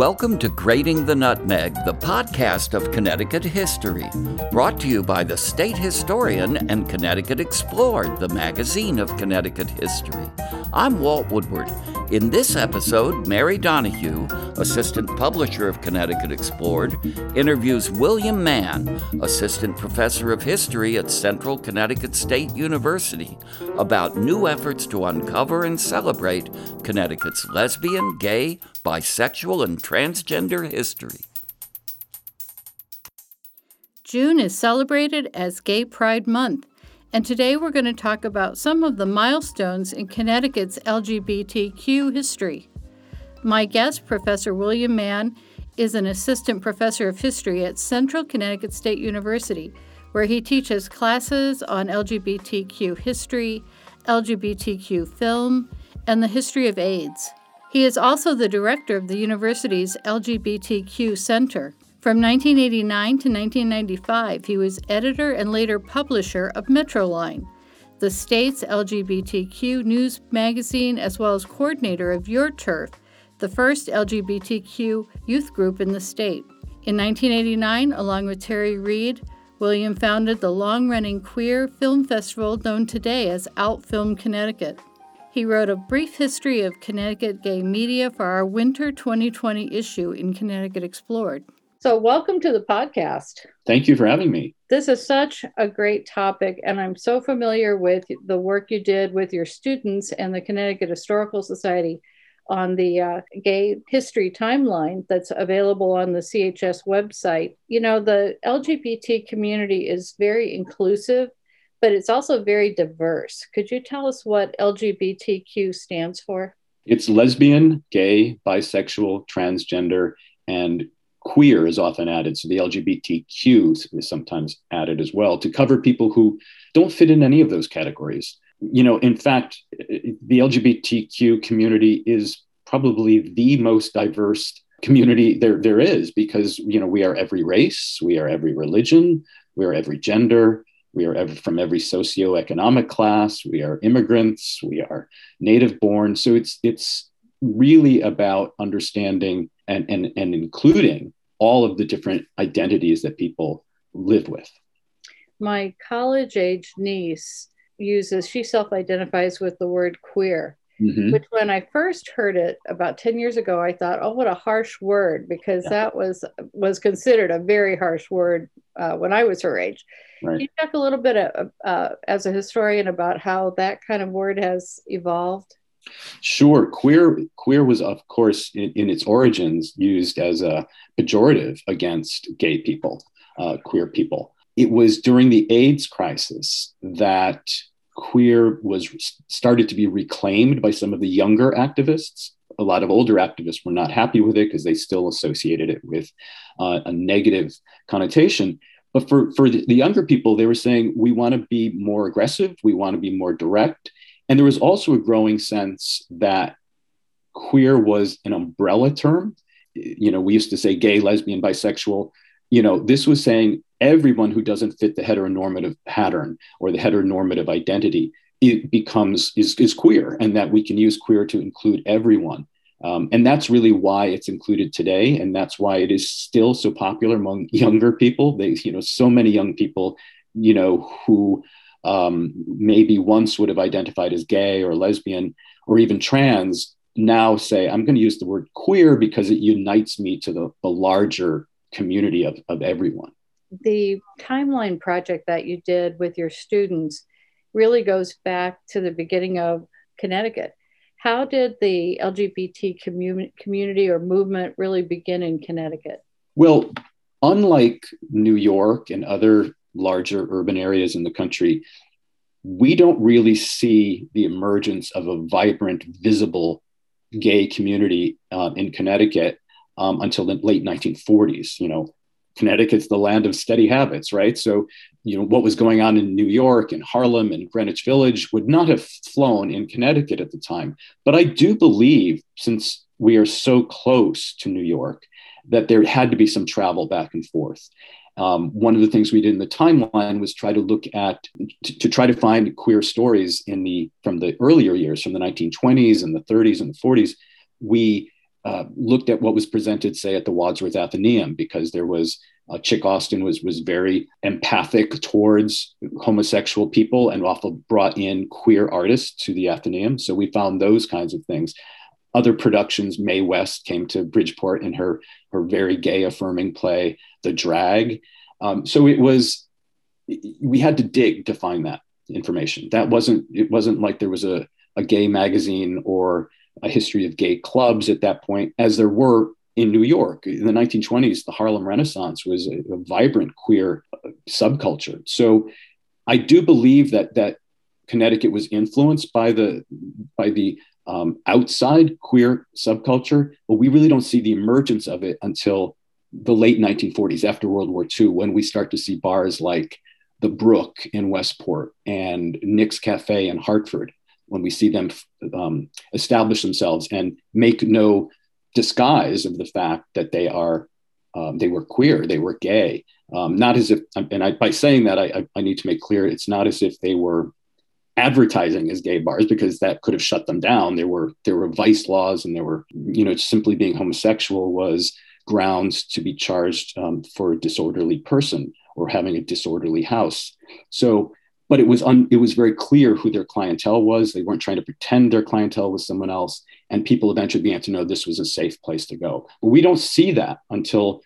Welcome to Grating the Nutmeg, the podcast of Connecticut history, brought to you by the state historian and Connecticut Explored, the magazine of Connecticut history. I'm Walt Woodward. In this episode, Mary Donahue, assistant publisher of Connecticut Explored, interviews William Mann, assistant professor of history at Central Connecticut State University, about new efforts to uncover and celebrate Connecticut's lesbian, gay, bisexual, and transgender history. June is celebrated as Gay Pride Month, and today we're going to talk about some of the milestones in Connecticut's LGBTQ history. My guest, Professor William Mann, is an assistant professor of history at Central Connecticut State University, where he teaches classes on LGBTQ history, LGBTQ film, and the history of AIDS. He is also the director of the university's LGBTQ Center. From 1989 to 1995, he was editor and later publisher of Metroline, the state's LGBTQ news magazine, as well as coordinator of Your Turf, the first LGBTQ youth group in the state. In 1989, along with Terry Reed, William founded the long running queer film festival known today as Out Film Connecticut. He wrote a brief history of Connecticut gay media for our winter 2020 issue in Connecticut Explored. So, welcome to the podcast. Thank you for having me. This is such a great topic, and I'm so familiar with the work you did with your students and the Connecticut Historical Society on the uh, gay history timeline that's available on the CHS website. You know, the LGBT community is very inclusive but it's also very diverse. Could you tell us what LGBTQ stands for? It's lesbian, gay, bisexual, transgender, and queer is often added. So the LGBTQ is sometimes added as well to cover people who don't fit in any of those categories. You know, in fact, the LGBTQ community is probably the most diverse community there, there is because, you know, we are every race, we are every religion, we are every gender, we are from every socioeconomic class. We are immigrants. We are native born. So it's it's really about understanding and, and, and including all of the different identities that people live with. My college age niece uses, she self identifies with the word queer. Mm-hmm. Which, when I first heard it about 10 years ago, I thought, oh, what a harsh word, because yeah. that was was considered a very harsh word uh, when I was her age. Right. Can you talk a little bit uh, uh, as a historian about how that kind of word has evolved? Sure. Queer queer was, of course, in, in its origins used as a pejorative against gay people, uh, queer people. It was during the AIDS crisis that queer was started to be reclaimed by some of the younger activists. A lot of older activists were not happy with it because they still associated it with uh, a negative connotation. But for, for the, the younger people, they were saying, we want to be more aggressive, we want to be more direct. And there was also a growing sense that queer was an umbrella term. You know, we used to say gay, lesbian, bisexual. You know, this was saying everyone who doesn't fit the heteronormative pattern or the heteronormative identity it becomes is, is queer and that we can use queer to include everyone um, and that's really why it's included today and that's why it is still so popular among younger people they you know so many young people you know who um, maybe once would have identified as gay or lesbian or even trans now say i'm going to use the word queer because it unites me to the, the larger community of, of everyone the timeline project that you did with your students really goes back to the beginning of Connecticut. How did the LGBT community, community or movement really begin in Connecticut? Well, unlike New York and other larger urban areas in the country, we don't really see the emergence of a vibrant, visible gay community uh, in Connecticut um, until the late 1940s. You know, Connecticut's the land of steady habits, right? So, you know, what was going on in New York and Harlem and Greenwich Village would not have flown in Connecticut at the time. But I do believe, since we are so close to New York, that there had to be some travel back and forth. Um, one of the things we did in the timeline was try to look at to, to, try to find queer stories in the from the earlier years, from the 1920s and the 30s and the 40s. We uh, looked at what was presented, say, at the Wadsworth Atheneum, because there was uh, Chick Austin was was very empathic towards homosexual people and often brought in queer artists to the Atheneum. So we found those kinds of things. Other productions, Mae West came to Bridgeport in her her very gay affirming play, The Drag. Um, so it was we had to dig to find that information. That wasn't it wasn't like there was a, a gay magazine or a history of gay clubs at that point, as there were in New York. In the 1920s, the Harlem Renaissance was a, a vibrant queer uh, subculture. So I do believe that that Connecticut was influenced by the by the um, outside queer subculture, but we really don't see the emergence of it until the late 1940s, after World War II, when we start to see bars like the Brook in Westport and Nick's Cafe in Hartford when we see them um, establish themselves and make no disguise of the fact that they are um, they were queer, they were gay. Um, not as if, and I, by saying that, I, I need to make clear it's not as if they were advertising as gay bars because that could have shut them down. There were there were vice laws, and there were you know simply being homosexual was grounds to be charged um, for a disorderly person or having a disorderly house. So but it was un, it was very clear who their clientele was. They weren't trying to pretend their clientele was someone else, and people eventually began to know this was a safe place to go. But we don't see that until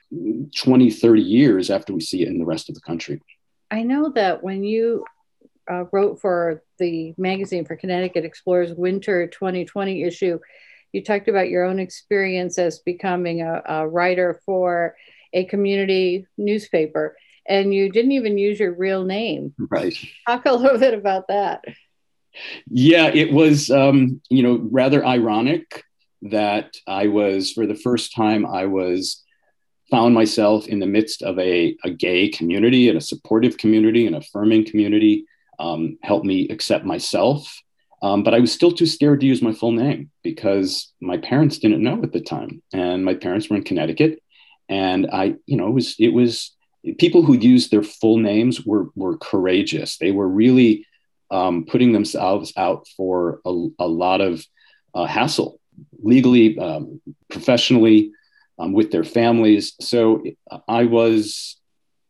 20, 30 years after we see it in the rest of the country. I know that when you uh, wrote for the magazine for Connecticut Explored's Winter 2020 issue, you talked about your own experience as becoming a, a writer for a community newspaper and you didn't even use your real name. Right. Talk a little bit about that. Yeah, it was, um, you know, rather ironic that I was, for the first time, I was found myself in the midst of a, a gay community and a supportive community, and affirming community, um, helped me accept myself. Um, but I was still too scared to use my full name because my parents didn't know at the time, and my parents were in Connecticut, and I, you know, it was it was people who used their full names were were courageous. They were really um, putting themselves out for a, a lot of uh, hassle, legally, um, professionally, um, with their families. So I was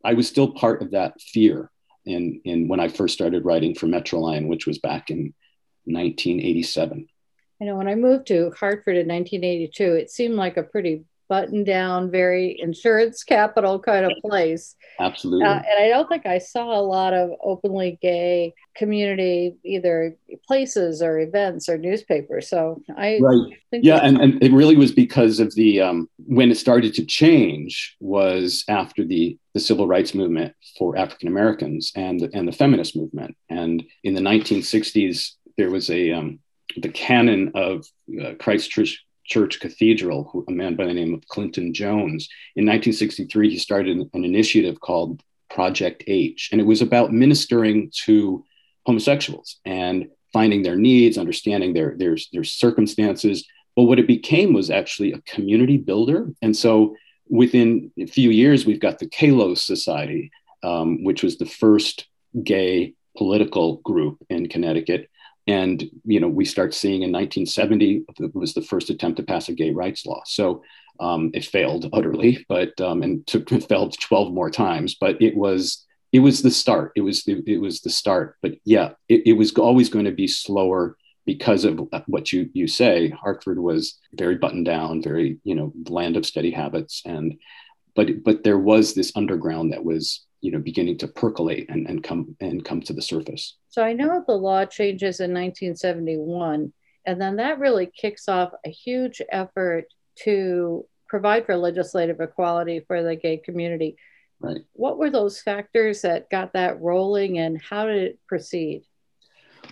I was still part of that fear in in when I first started writing for Metroline, which was back in 1987. You know, when I moved to Hartford in 1982, it seemed like a pretty button down, very insurance capital kind of place. Absolutely. Uh, and I don't think I saw a lot of openly gay community, either places or events or newspapers. So I right. yeah, and, and it really was because of the um, when it started to change was after the the civil rights movement for African Americans and the, and the feminist movement. And in the 1960s, there was a um, the canon of uh, Christ Church Cathedral, a man by the name of Clinton Jones. In 1963, he started an initiative called Project H, and it was about ministering to homosexuals and finding their needs, understanding their, their, their circumstances. But what it became was actually a community builder. And so within a few years, we've got the Kalos Society, um, which was the first gay political group in Connecticut and you know we start seeing in 1970 it was the first attempt to pass a gay rights law. So um, it failed utterly but um, and took it failed 12 more times but it was it was the start. It was it, it was the start. But yeah it, it was always going to be slower because of what you you say. Hartford was very buttoned down very you know land of steady habits. And but but there was this underground that was you know beginning to percolate and, and come and come to the surface. So i know the law changes in 1971 and then that really kicks off a huge effort to provide for legislative equality for the gay community. Right. What were those factors that got that rolling and how did it proceed?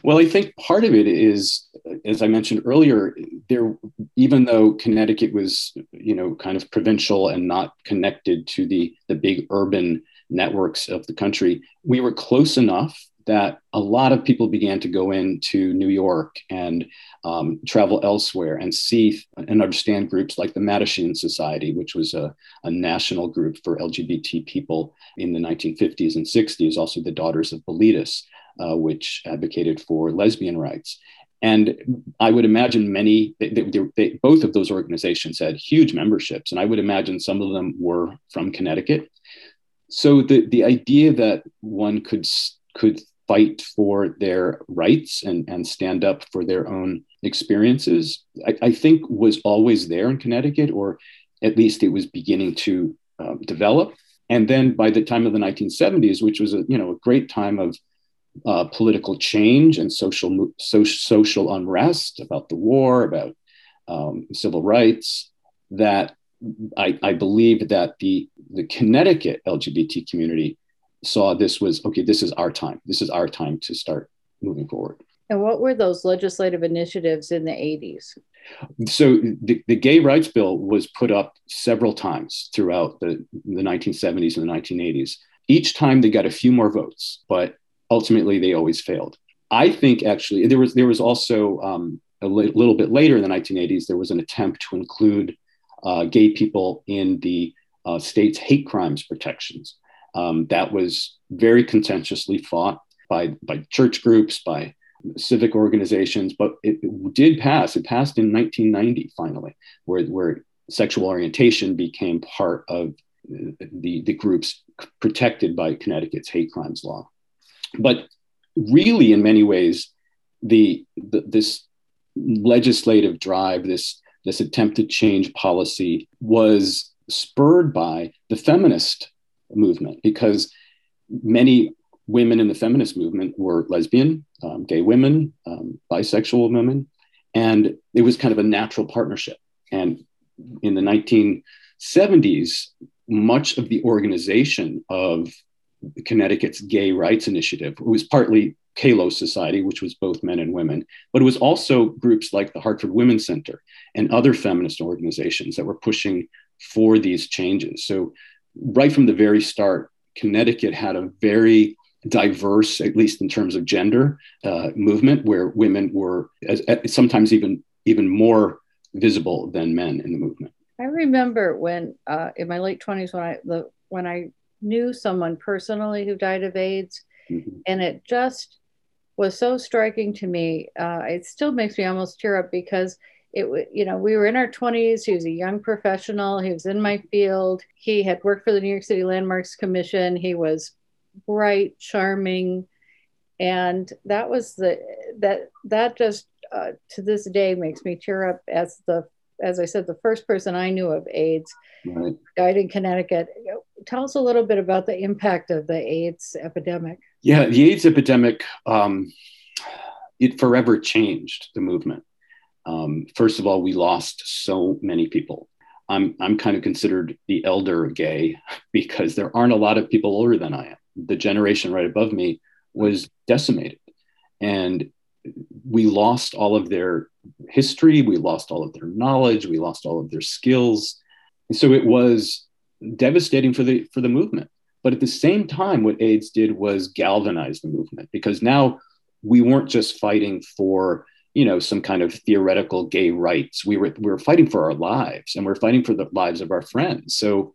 Well, I think part of it is, as I mentioned earlier, there, even though Connecticut was, you know, kind of provincial and not connected to the the big urban networks of the country, we were close enough that a lot of people began to go into New York and um, travel elsewhere and see and understand groups like the Mattachine Society, which was a, a, national group for LGBT people in the 1950s and 60s, also the Daughters of Bilitis, uh, which advocated for lesbian rights. And I would imagine many, they, they, they, both of those organizations had huge memberships, and I would imagine some of them were from Connecticut. So the, the idea that one could, could fight for their rights and, and stand up for their own experiences, I, I think was always there in Connecticut, or at least it was beginning to uh, develop. And then by the time of the 1970s, which was a you know a great time of uh, political change and social, so, social unrest about the war, about um, civil rights, that I, I, believe that the, the Connecticut LGBT community saw this was okay, this is our time. This is our time to start moving forward. And what were those legislative initiatives in the 80s? So the, the gay rights bill was put up several times throughout the, the 1970s and the 1980s. Each time they got a few more votes, but ultimately they always failed. I think actually there was there was also um, a li- little bit later in the 1980s there was an attempt to include uh, gay people in the uh, state's hate crimes protections. Um, that was very contentiously fought by by church groups, by civic organizations, but it, it did pass. It passed in 1990 finally, where where sexual orientation became part of the, the groups protected by Connecticut's hate crimes law. But really, in many ways, the, the this legislative drive, this this attempt to change policy, was spurred by the feminist movement because many women in the feminist movement were lesbian, um, gay women, um, bisexual women, and it was kind of a natural partnership. And in the 1970s, much of the organization of Connecticut's Gay Rights Initiative. Was partly Kalos Society, which was both men and women, but it was also groups like the Hartford Women's Center and other feminist organizations that were pushing for these changes. So, right from the very start, Connecticut had a very diverse, at least in terms of gender, uh, movement where women were as, as, sometimes even even more visible than men in the movement. I remember when uh, in my late twenties when I the when I knew someone personally who died of AIDS, mm-hmm. and it just was so striking to me. Uh, it still makes me almost tear up because it you know we were in our 20s he was a young professional he was in my field he had worked for the new york city landmarks commission he was bright charming and that was the that that just uh, to this day makes me tear up as the as I said, the first person I knew of AIDS right. died in Connecticut. Tell us a little bit about the impact of the AIDS epidemic. Yeah, the AIDS epidemic, um, it forever changed the movement. Um, first of all, we lost so many people. I'm, I'm kind of considered the elder gay because there aren't a lot of people older than I am. The generation right above me was decimated. And we lost all of their history, we lost all of their knowledge, we lost all of their skills. And so it was devastating for the for the movement. But at the same time, what AIDS did was galvanize the movement because now we weren't just fighting for you know some kind of theoretical gay rights. We were we were fighting for our lives, and we're fighting for the lives of our friends. So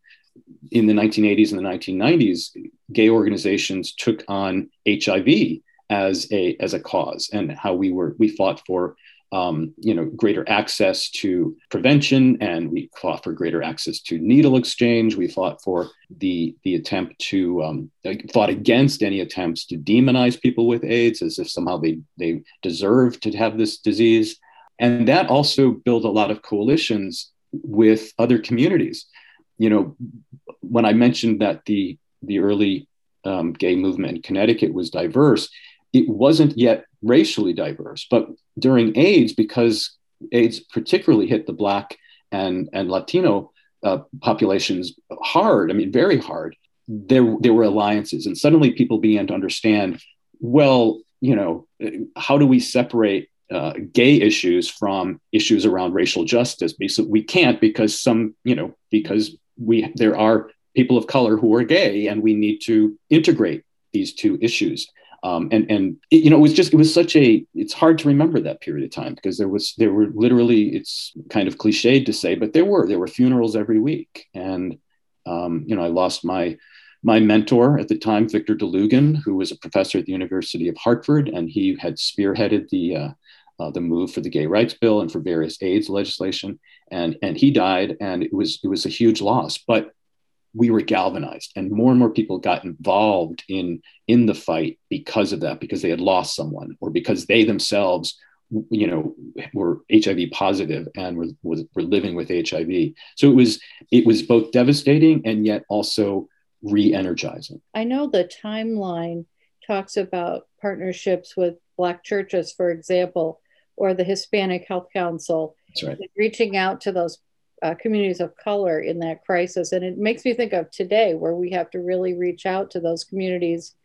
in the 1980s and the 1990s, gay organizations took on HIV as a as a cause and how we were we fought for um, you know greater access to prevention and we fought for greater access to needle exchange. We fought for the the attempt to um, fought against any attempts to demonize people with aids as if somehow they they deserve to have this disease. And that also built a lot of coalitions with other communities. You know when i mentioned that the the early um, gay movement in connecticut was diverse it wasn't yet racially diverse. But during AIDS, because AIDS particularly hit the Black and, and Latino uh, populations hard, I mean, very hard, there, there were alliances. And suddenly people began to understand well, you know, how do we separate uh, gay issues from issues around racial justice? Because we can't because some, you know, because we there are people of color who are gay and we need to integrate these two issues um, and and it, you know it was just it was such a it's hard to remember that period of time because there was there were literally it's kind of cliched to say but there were there were funerals every week and um, you know I lost my my mentor at the time Victor Dlugan who was a professor at the University of Hartford and he had spearheaded the uh, uh, the move for the gay rights bill and for various AIDS legislation. And, and he died, and it was, it was a huge loss. But we were galvanized and more and more people got involved in in the fight because of that because they had lost someone or because they themselves you know were hiv positive and were, was, were living with hiv so it was it was both devastating and yet also re-energizing. I know the timeline talks about partnerships with black churches for example or the hispanic health council. Right. reaching out to those uh, communities of color in that crisis. And it makes me think of today, where we have to really reach out to those communities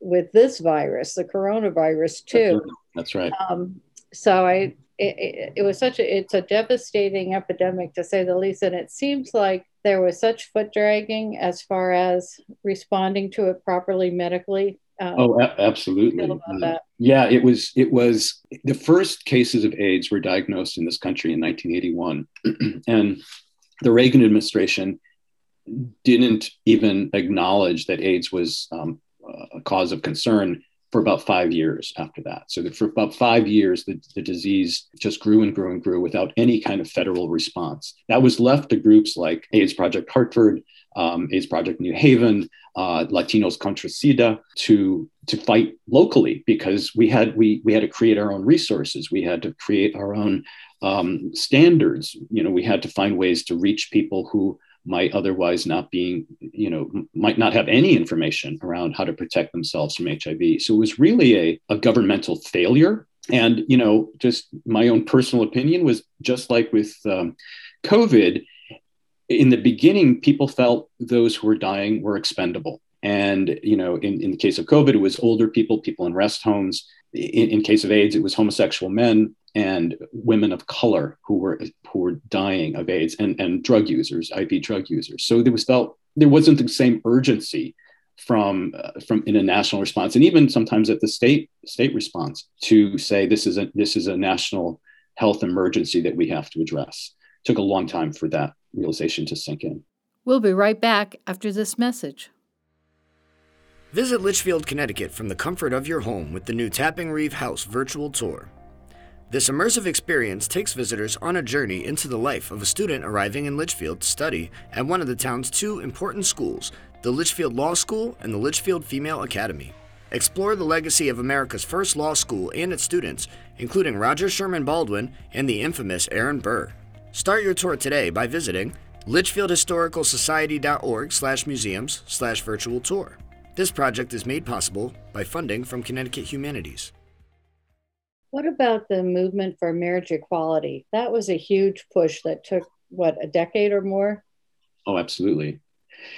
with this virus, the coronavirus, too. That's right. Um, so I, it, it, was such a, it's a devastating epidemic to say the least. And it seems like there was such foot dragging as far as responding to it properly medically um, oh, a- absolutely. Uh, yeah, it was. It was the first cases of AIDS were diagnosed in this country in 1981, and the Reagan administration didn't even acknowledge that AIDS was um, a cause of concern for about five years after that. So for about five years, the, the disease just grew and grew and grew without any kind of federal response. That was left to groups like AIDS Project Hartford, um, AIDS Project New Haven, uh, Latinos Contra SIDA to to fight locally because we had we we had to create our own resources. We had to create our own um, standards. You know, we had to find ways to reach people who might otherwise not being, you know, might not have any information around how to protect themselves from HIV. So it was really a, a governmental failure. And, you know, just my own personal opinion was just like with um, COVID, in the beginning, people felt those who were dying were expendable. And, you know, in, in the case of COVID, it was older people, people in rest homes. In, in case of AIDS, it was homosexual men and women of color who were who were dying of AIDS and, and drug users, IV drug users. So there was felt there wasn't the same urgency from uh, from in a national response and even sometimes at the state state response to say this is a this is a national health emergency that we have to address. It took a long time for that realization to sink in. We'll be right back after this message. Visit Litchfield, Connecticut from the comfort of your home with the new Tapping Reeve House virtual tour. This immersive experience takes visitors on a journey into the life of a student arriving in Litchfield to study at one of the town's two important schools, the Litchfield Law School and the Litchfield Female Academy. Explore the legacy of America's first law school and its students, including Roger Sherman Baldwin and the infamous Aaron Burr. Start your tour today by visiting litchfieldhistoricalsociety.org slash museums slash virtual tour. This project is made possible by funding from Connecticut Humanities. What about the movement for marriage equality? That was a huge push that took, what, a decade or more? Oh, absolutely.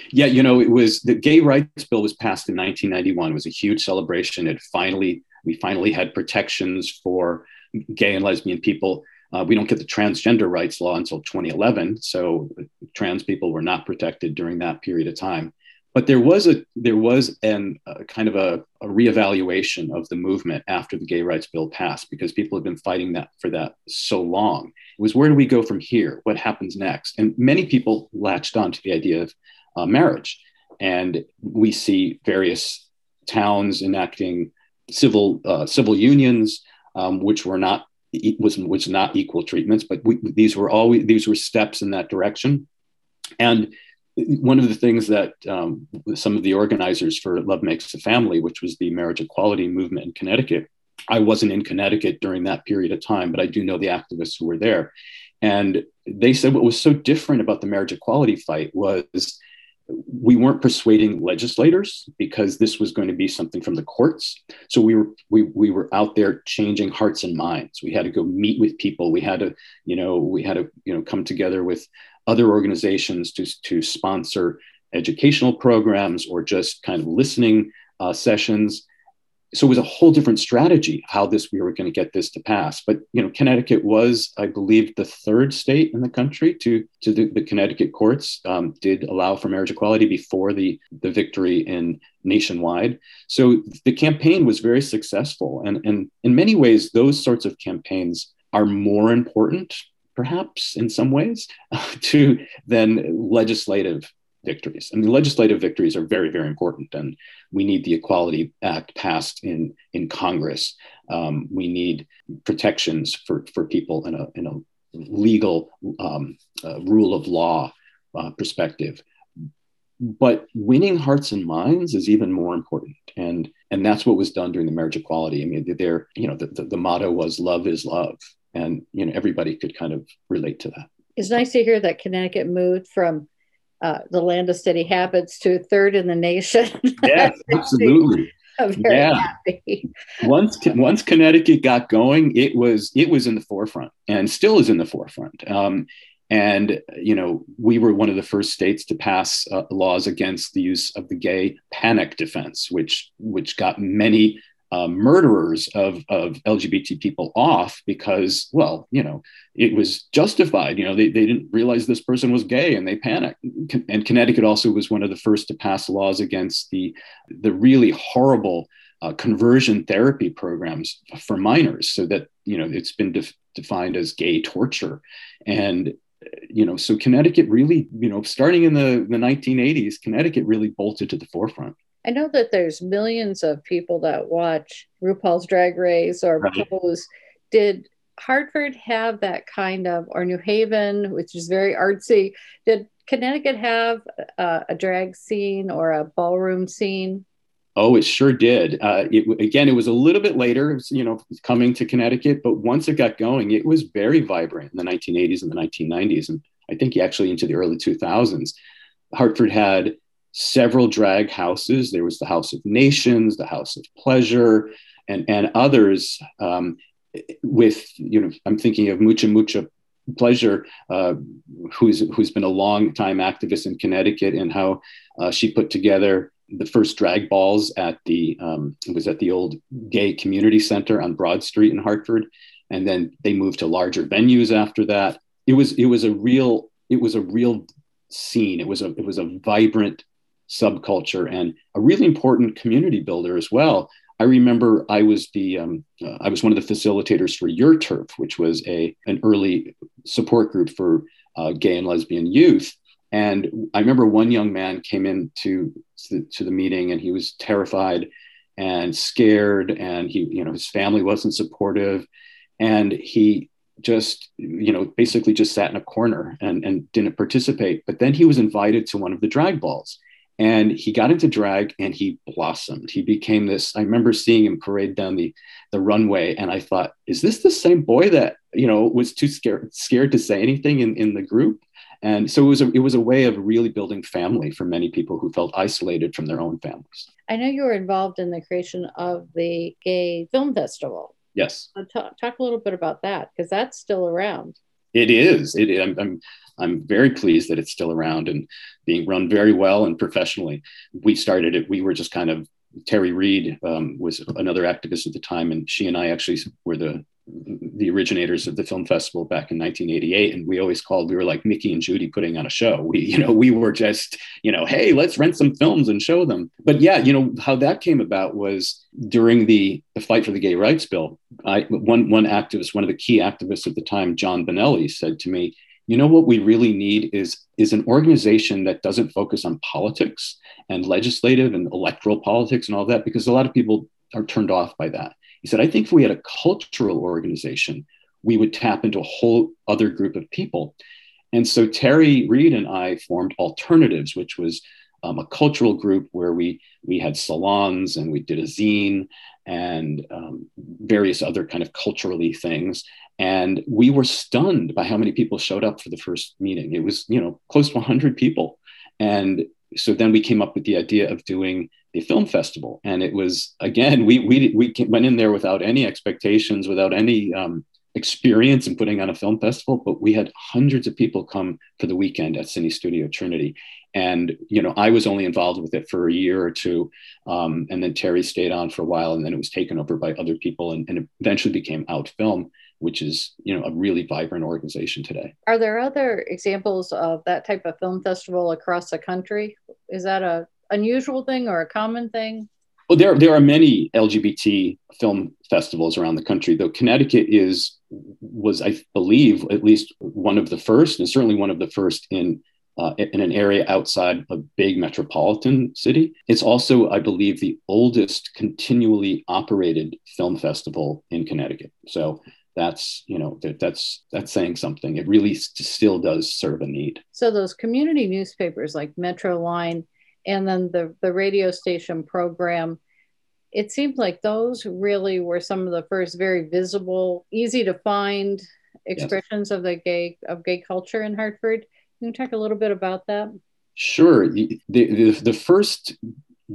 Yeah, you know, it was the gay rights bill was passed in 1991. It was a huge celebration. It finally, we finally had protections for gay and lesbian people. Uh, we don't get the transgender rights law until 2011, so trans people were not protected during that period of time. But there was a there was an a kind of a, a reevaluation of the movement after the gay rights bill passed because people have been fighting that for that so long. It was where do we go from here? What happens next? And many people latched on to the idea of uh, marriage. And we see various towns enacting civil uh, civil unions um, which were not was was not equal treatments but we, these were always these were steps in that direction and one of the things that um, some of the organizers for Love Makes a Family, which was the marriage equality movement in Connecticut, I wasn't in Connecticut during that period of time, but I do know the activists who were there. And they said what was so different about the marriage equality fight was we weren't persuading legislators because this was going to be something from the courts. So we were we, we were out there changing hearts and minds. We had to go meet with people. We had to, you know, we had to, you know, come together with other organizations to, to sponsor educational programs or just kind of listening uh, sessions. So it was a whole different strategy how this we were going to get this to pass. But you know, Connecticut was, I believe, the third state in the country to to the, the Connecticut courts um, did allow for marriage equality before the the victory in nationwide. So the campaign was very successful, and and in many ways, those sorts of campaigns are more important perhaps in some ways, to than legislative victories. And the legislative victories are very, very important. And we need the Equality Act passed in, in Congress. Um, we need protections for, for people in a, in a legal um, uh, rule of law uh, perspective. But winning hearts and minds is even more important. And, and that's what was done during the marriage equality. I mean, there, you know, the, the, the motto was love is love. And, you know, everybody could kind of relate to that. It's nice to hear that Connecticut moved from uh, the land of steady habits to third in the nation. Yes, absolutely. yeah. Happy. once once Connecticut got going, it was it was in the forefront and still is in the forefront. Um, and you know, we were one of the first states to pass uh, laws against the use of the gay panic defense, which which got many uh, murderers of, of LGBT people off because, well, you know, it was justified. You know, they, they didn't realize this person was gay and they panicked. And Connecticut also was one of the first to pass laws against the, the really horrible uh, conversion therapy programs for minors so that, you know, it's been def- defined as gay torture. And you know, so Connecticut really, you know, starting in the, the 1980s, Connecticut really bolted to the forefront. I know that there's millions of people that watch RuPaul's Drag Race or right. Pose. Did Hartford have that kind of, or New Haven, which is very artsy? Did Connecticut have a, a drag scene or a ballroom scene? Oh, it sure did. Uh, it, again, it was a little bit later, was, you know, coming to Connecticut, but once it got going, it was very vibrant in the 1980s and the 1990s, and I think actually into the early 2000s. Hartford had several drag houses. There was the House of Nations, the House of Pleasure, and, and others um, with, you know, I'm thinking of Mucha Mucha Pleasure, uh, who's, who's been a long time activist in Connecticut and how uh, she put together the first drag balls at the, um, it was at the old gay community center on Broad Street in Hartford. And then they moved to larger venues after that. It was, it was a real, it was a real scene. It was a, it was a vibrant subculture and a really important community builder as well. I remember I was the um, uh, I was one of the facilitators for Your Turf, which was a an early support group for uh, gay and lesbian youth. And I remember one young man came in to, to, to the meeting and he was terrified and scared, and he you know his family wasn't supportive, and he just you know basically just sat in a corner and, and didn't participate but then he was invited to one of the drag balls and he got into drag and he blossomed. He became this i remember seeing him parade down the the runway and i thought is this the same boy that you know was too scared scared to say anything in, in the group? And so it was a, it was a way of really building family for many people who felt isolated from their own families. I know you were involved in the creation of the gay film festival. Yes. Uh, talk, talk a little bit about that because that's still around. It is. It, I'm, I'm I'm very pleased that it's still around and being run very well and professionally. We started it, we were just kind of, Terry Reed um, was another activist at the time, and she and I actually were the the originators of the film festival back in 1988 and we always called we were like mickey and judy putting on a show we you know we were just you know hey let's rent some films and show them but yeah you know how that came about was during the, the fight for the gay rights bill I, one one activist one of the key activists at the time john benelli said to me you know what we really need is is an organization that doesn't focus on politics and legislative and electoral politics and all that because a lot of people are turned off by that. He said i think if we had a cultural organization we would tap into a whole other group of people. And so terry reed and i formed alternatives which was um, a cultural group where we we had salons and we did a zine and um, various other kind of culturally things. And we were stunned by how many people showed up for the first meeting. It was you know close to 100 people. And so then we came up with the idea of doing the film festival. And it was again we we, we went in there without any expectations without any um, experience in putting on a film festival but we had hundreds of people come for the weekend at cinestudio trinity and you know i was only involved with it for a year or two um, and then terry stayed on for a while and then it was taken over by other people and, and eventually became out film which is you know a really vibrant organization today. Are there other examples of that type of film festival across the country? Is that a unusual thing or a common thing? Well, there there are many LGBT film festivals around the country. Though Connecticut is was I believe at least one of the first, and certainly one of the first in uh, in an area outside a big metropolitan city. It's also, I believe, the oldest continually operated film festival in Connecticut. So that's you know that, that's that's saying something. It really still does serve a need. So those community newspapers like Metroline, and then the the radio station program. It seemed like those really were some of the first very visible, easy to find expressions yes. of the gay of gay culture in Hartford can you talk a little bit about that? Sure. The, the, the first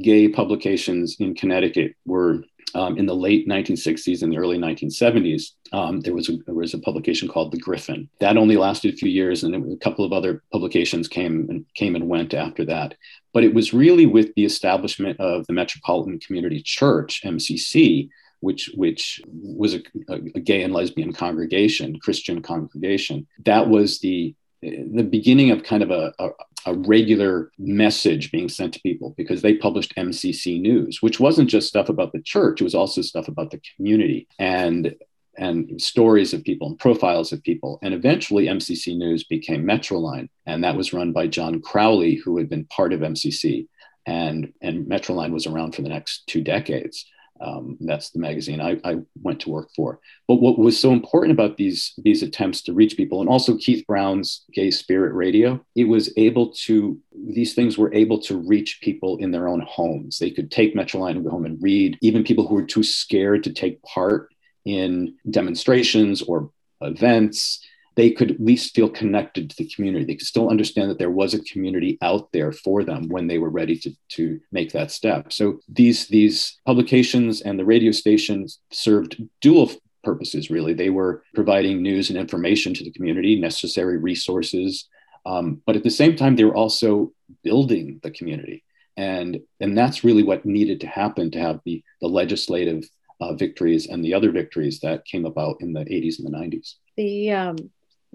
gay publications in Connecticut were um, in the late 1960s and the early 1970s. Um, there, was a, there was a publication called The Griffin. That only lasted a few years, and a couple of other publications came and came and went after that. But it was really with the establishment of the Metropolitan Community Church (MCC), which which was a, a, gay and lesbian congregation, Christian congregation. That was the the beginning of kind of a, a, a, regular message being sent to people because they published MCC News, which wasn't just stuff about the church, it was also stuff about the community and and stories of people and profiles of people. And eventually MCC News became Metroline, and that was run by John Crowley, who had been part of MCC. And, and Metroline was around for the next two decades. Um, that's the magazine I, I, went to work for. But what was so important about these these attempts to reach people, and also Keith Brown's Gay Spirit Radio, it was able to these things were able to reach people in their own homes. They could take Metroline and go home and read. Even people who were too scared to take part in demonstrations or events they could at least feel connected to the community. They could still understand that there was a community out there for them when they were ready to, to make that step. So these, these publications and the radio stations served dual purposes, really. They were providing news and information to the community, necessary resources. Um, but at the same time, they were also building the community. And, and that's really what needed to happen to have the, the legislative uh, victories and the other victories that came about in the 80s and the 90s. The um,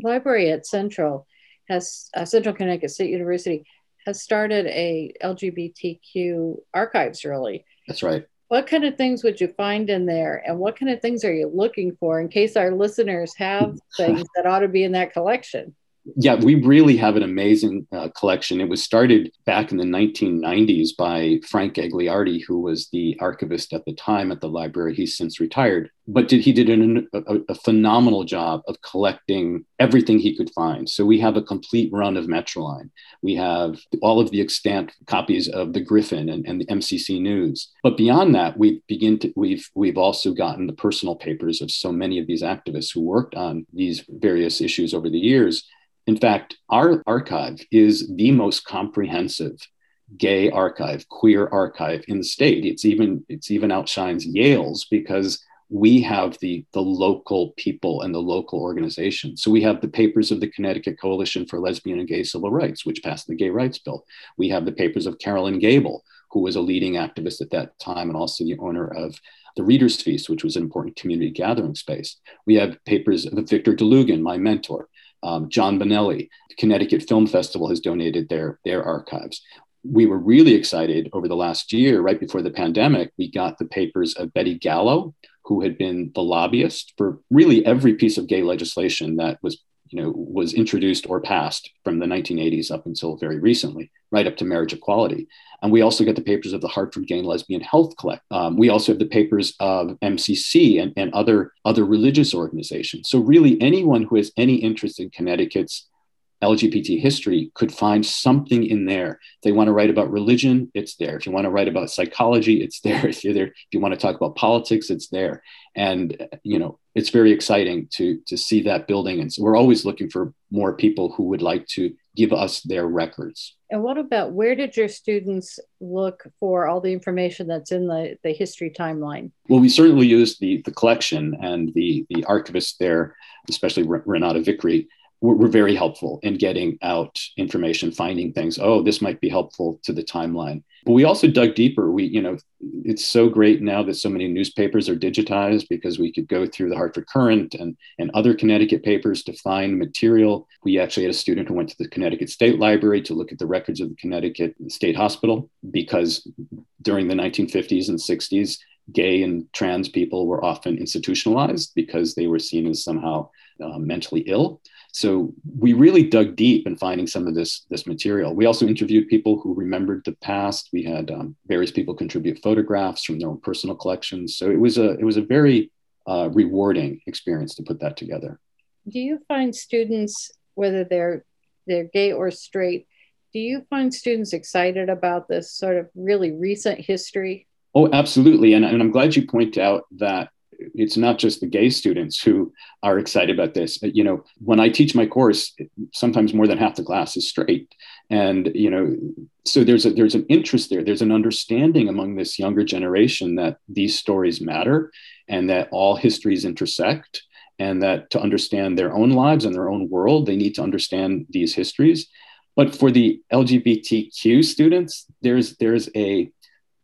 library at Central has uh, Central Connecticut State University has started a LGBTQ archives. Really, that's right. What kind of things would you find in there, and what kind of things are you looking for in case our listeners have things that ought to be in that collection? Yeah, we really have an amazing uh, collection. It was started back in the 1990s by Frank Gagliardi, who was the archivist at the time at the library. He's since retired, but did, he did an, a, a, phenomenal job of collecting everything he could find. So we have a complete run of Metroline. We have all of the extant copies of the Griffin and, and the MCC News. But beyond that, we begin to we've we've also gotten the personal papers of so many of these activists who worked on these various issues over the years in fact, our archive is the most comprehensive gay archive, queer archive in the state. It's even it's even outshines Yale's because we have the the local people and the local organizations. So we have the papers of the Connecticut Coalition for Lesbian and Gay Civil Rights, which passed the Gay Rights Bill. We have the papers of Carolyn Gable, who was a leading activist at that time and also the owner of the Reader's Feast, which was an important community gathering space. We have papers of Victor DeLugan, my mentor, um, John Bonelli, Connecticut Film Festival has donated their, their archives. We were really excited over the last year, right before the pandemic, we got the papers of Betty Gallo, who had been the lobbyist for really every piece of gay legislation that was you know was introduced or passed from the 1980s up until very recently right up to marriage equality and we also get the papers of the Hartford Gay and Lesbian Health Collect. Um, we also have the papers of MCC and, and other, other religious organizations. So, really, anyone who has any interest in Connecticut's LGBT history could find something in there. If they want to write about religion, it's there. If you want to write about psychology, it's there. If, there, if you want to talk about politics, it's there. And you know, it's very exciting to to see that building. And so we're always looking for more people who would like to give us their records. And what about where did your students look for all the information that's in the, the history timeline? Well, we certainly used the, the collection and the, the archivists there, especially Renata Vickrey, were, were very helpful in getting out information, finding things. Oh, this might be helpful to the timeline. But we also dug deeper. We, you know, it's so great now that so many newspapers are digitized because we could go through the Hartford Courant and, and other Connecticut papers to find material. We actually had a student who went to the Connecticut State Library to look at the records of the Connecticut State Hospital because during the 1950s and 60s, gay and trans people were often institutionalized because they were seen as somehow uh, mentally ill. So we really dug deep in finding some of this this material. We also interviewed people who remembered the past. We had um, various people contribute photographs from their own personal collections. So it was a it was a very uh, rewarding experience to put that together. Do you find students, whether they're they're gay or straight, do you find students excited about this sort of really recent history? Oh, absolutely. And, and I'm glad you point out that it's not just the gay students who are excited about this. You know, when I teach my course, sometimes more than half the class is straight, and you know, so there's a there's an interest there. There's an understanding among this younger generation that these stories matter, and that all histories intersect, and that to understand their own lives and their own world, they need to understand these histories. But for the LGBTQ students, there's there's a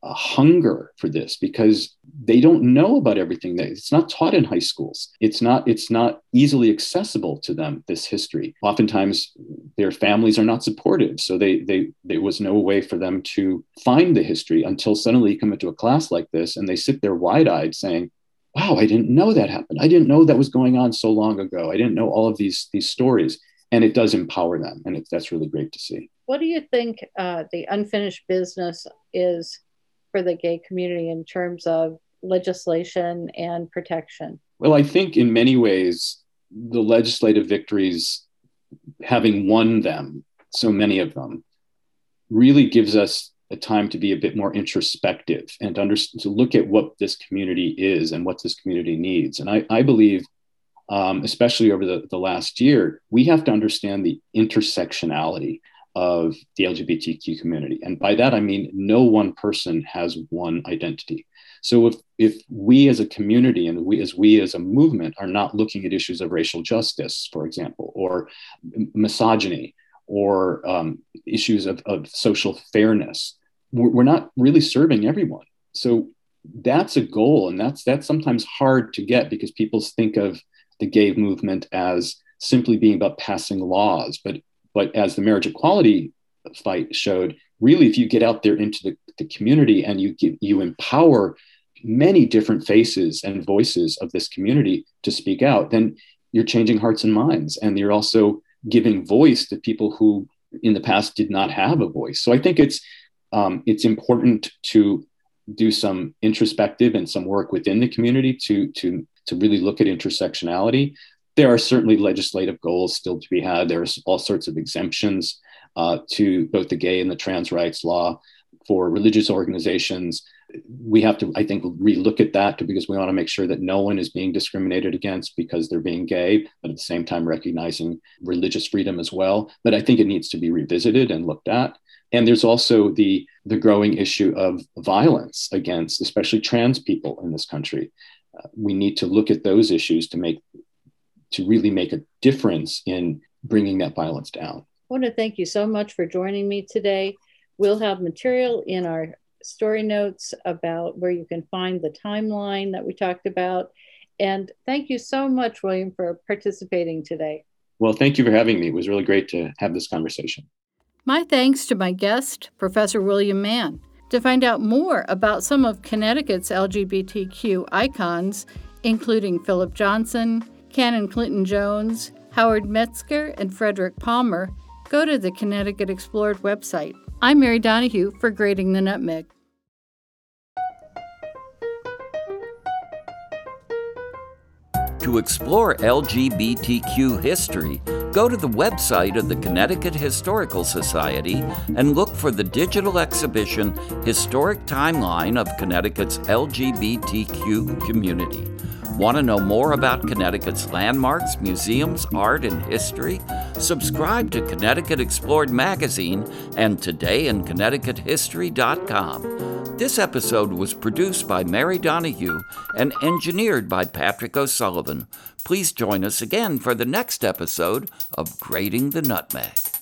a hunger for this because they don't know about everything that it's not taught in high schools. It's not it's not easily accessible to them this history. Oftentimes their families are not supportive so they they there was no way for them to find the history until suddenly you come into a class like this and they sit there wide-eyed saying wow i didn't know that happened. I didn't know that was going on so long ago. I didn't know all of these these stories. And it does empower them and it, that's really great to see. What do you think uh, the unfinished business is for the gay community in terms of legislation and protection? Well, I think in many ways, the legislative victories, having won them, so many of them, really gives us a time to be a bit more introspective and to, under, to look at what this community is and what this community needs. And I, I believe, um, especially over the, the last year, we have to understand the intersectionality of the LGBTQ community. And by that, I mean no one person has one identity. So if, if we as a community and we as we as a movement are not looking at issues of racial justice, for example, or misogyny, or um, issues of, of social fairness, we're, we're not really serving everyone. So that's a goal, and that's that's sometimes hard to get because people think of the gay movement as simply being about passing laws, but but as the marriage equality fight showed, really, if you get out there into the, the community and you give, you empower many different faces and voices of this community to speak out, then you're changing hearts and minds, and you're also giving voice to people who in the past did not have a voice. So I think it's um, it's important to do some introspective and some work within the community to to to really look at intersectionality there are certainly legislative goals still to be had. There's all sorts of exemptions uh, to both the gay and the trans rights law for religious organizations. We have to, I think, relook at that because we want to make sure that no one is being discriminated against because they're being gay, but at the same time recognizing religious freedom as well. But I think it needs to be revisited and looked at. And there's also the the growing issue of violence against, especially trans people in this country. Uh, we need to look at those issues to make to really make a difference in bringing that violence down. I want to thank you so much for joining me today. We'll have material in our story notes about where you can find the timeline that we talked about. And thank you so much, William, for participating today. Well, thank you for having me. It was really great to have this conversation. My thanks to my guest, Professor William Mann. To find out more about some of Connecticut's LGBTQ icons, including Philip Johnson, Canon Clinton Jones, Howard Metzger, and Frederick Palmer, go to the Connecticut Explored website. I'm Mary Donahue for Grating the Nutmeg. To explore LGBTQ history, go to the website of the Connecticut Historical Society and look for the digital exhibition Historic Timeline of Connecticut's LGBTQ Community. Want to know more about Connecticut's landmarks, museums, art, and history? Subscribe to Connecticut Explored magazine and todayinConnecticutHistory.com. This episode was produced by Mary Donahue and engineered by Patrick O'Sullivan. Please join us again for the next episode of Grating the Nutmeg.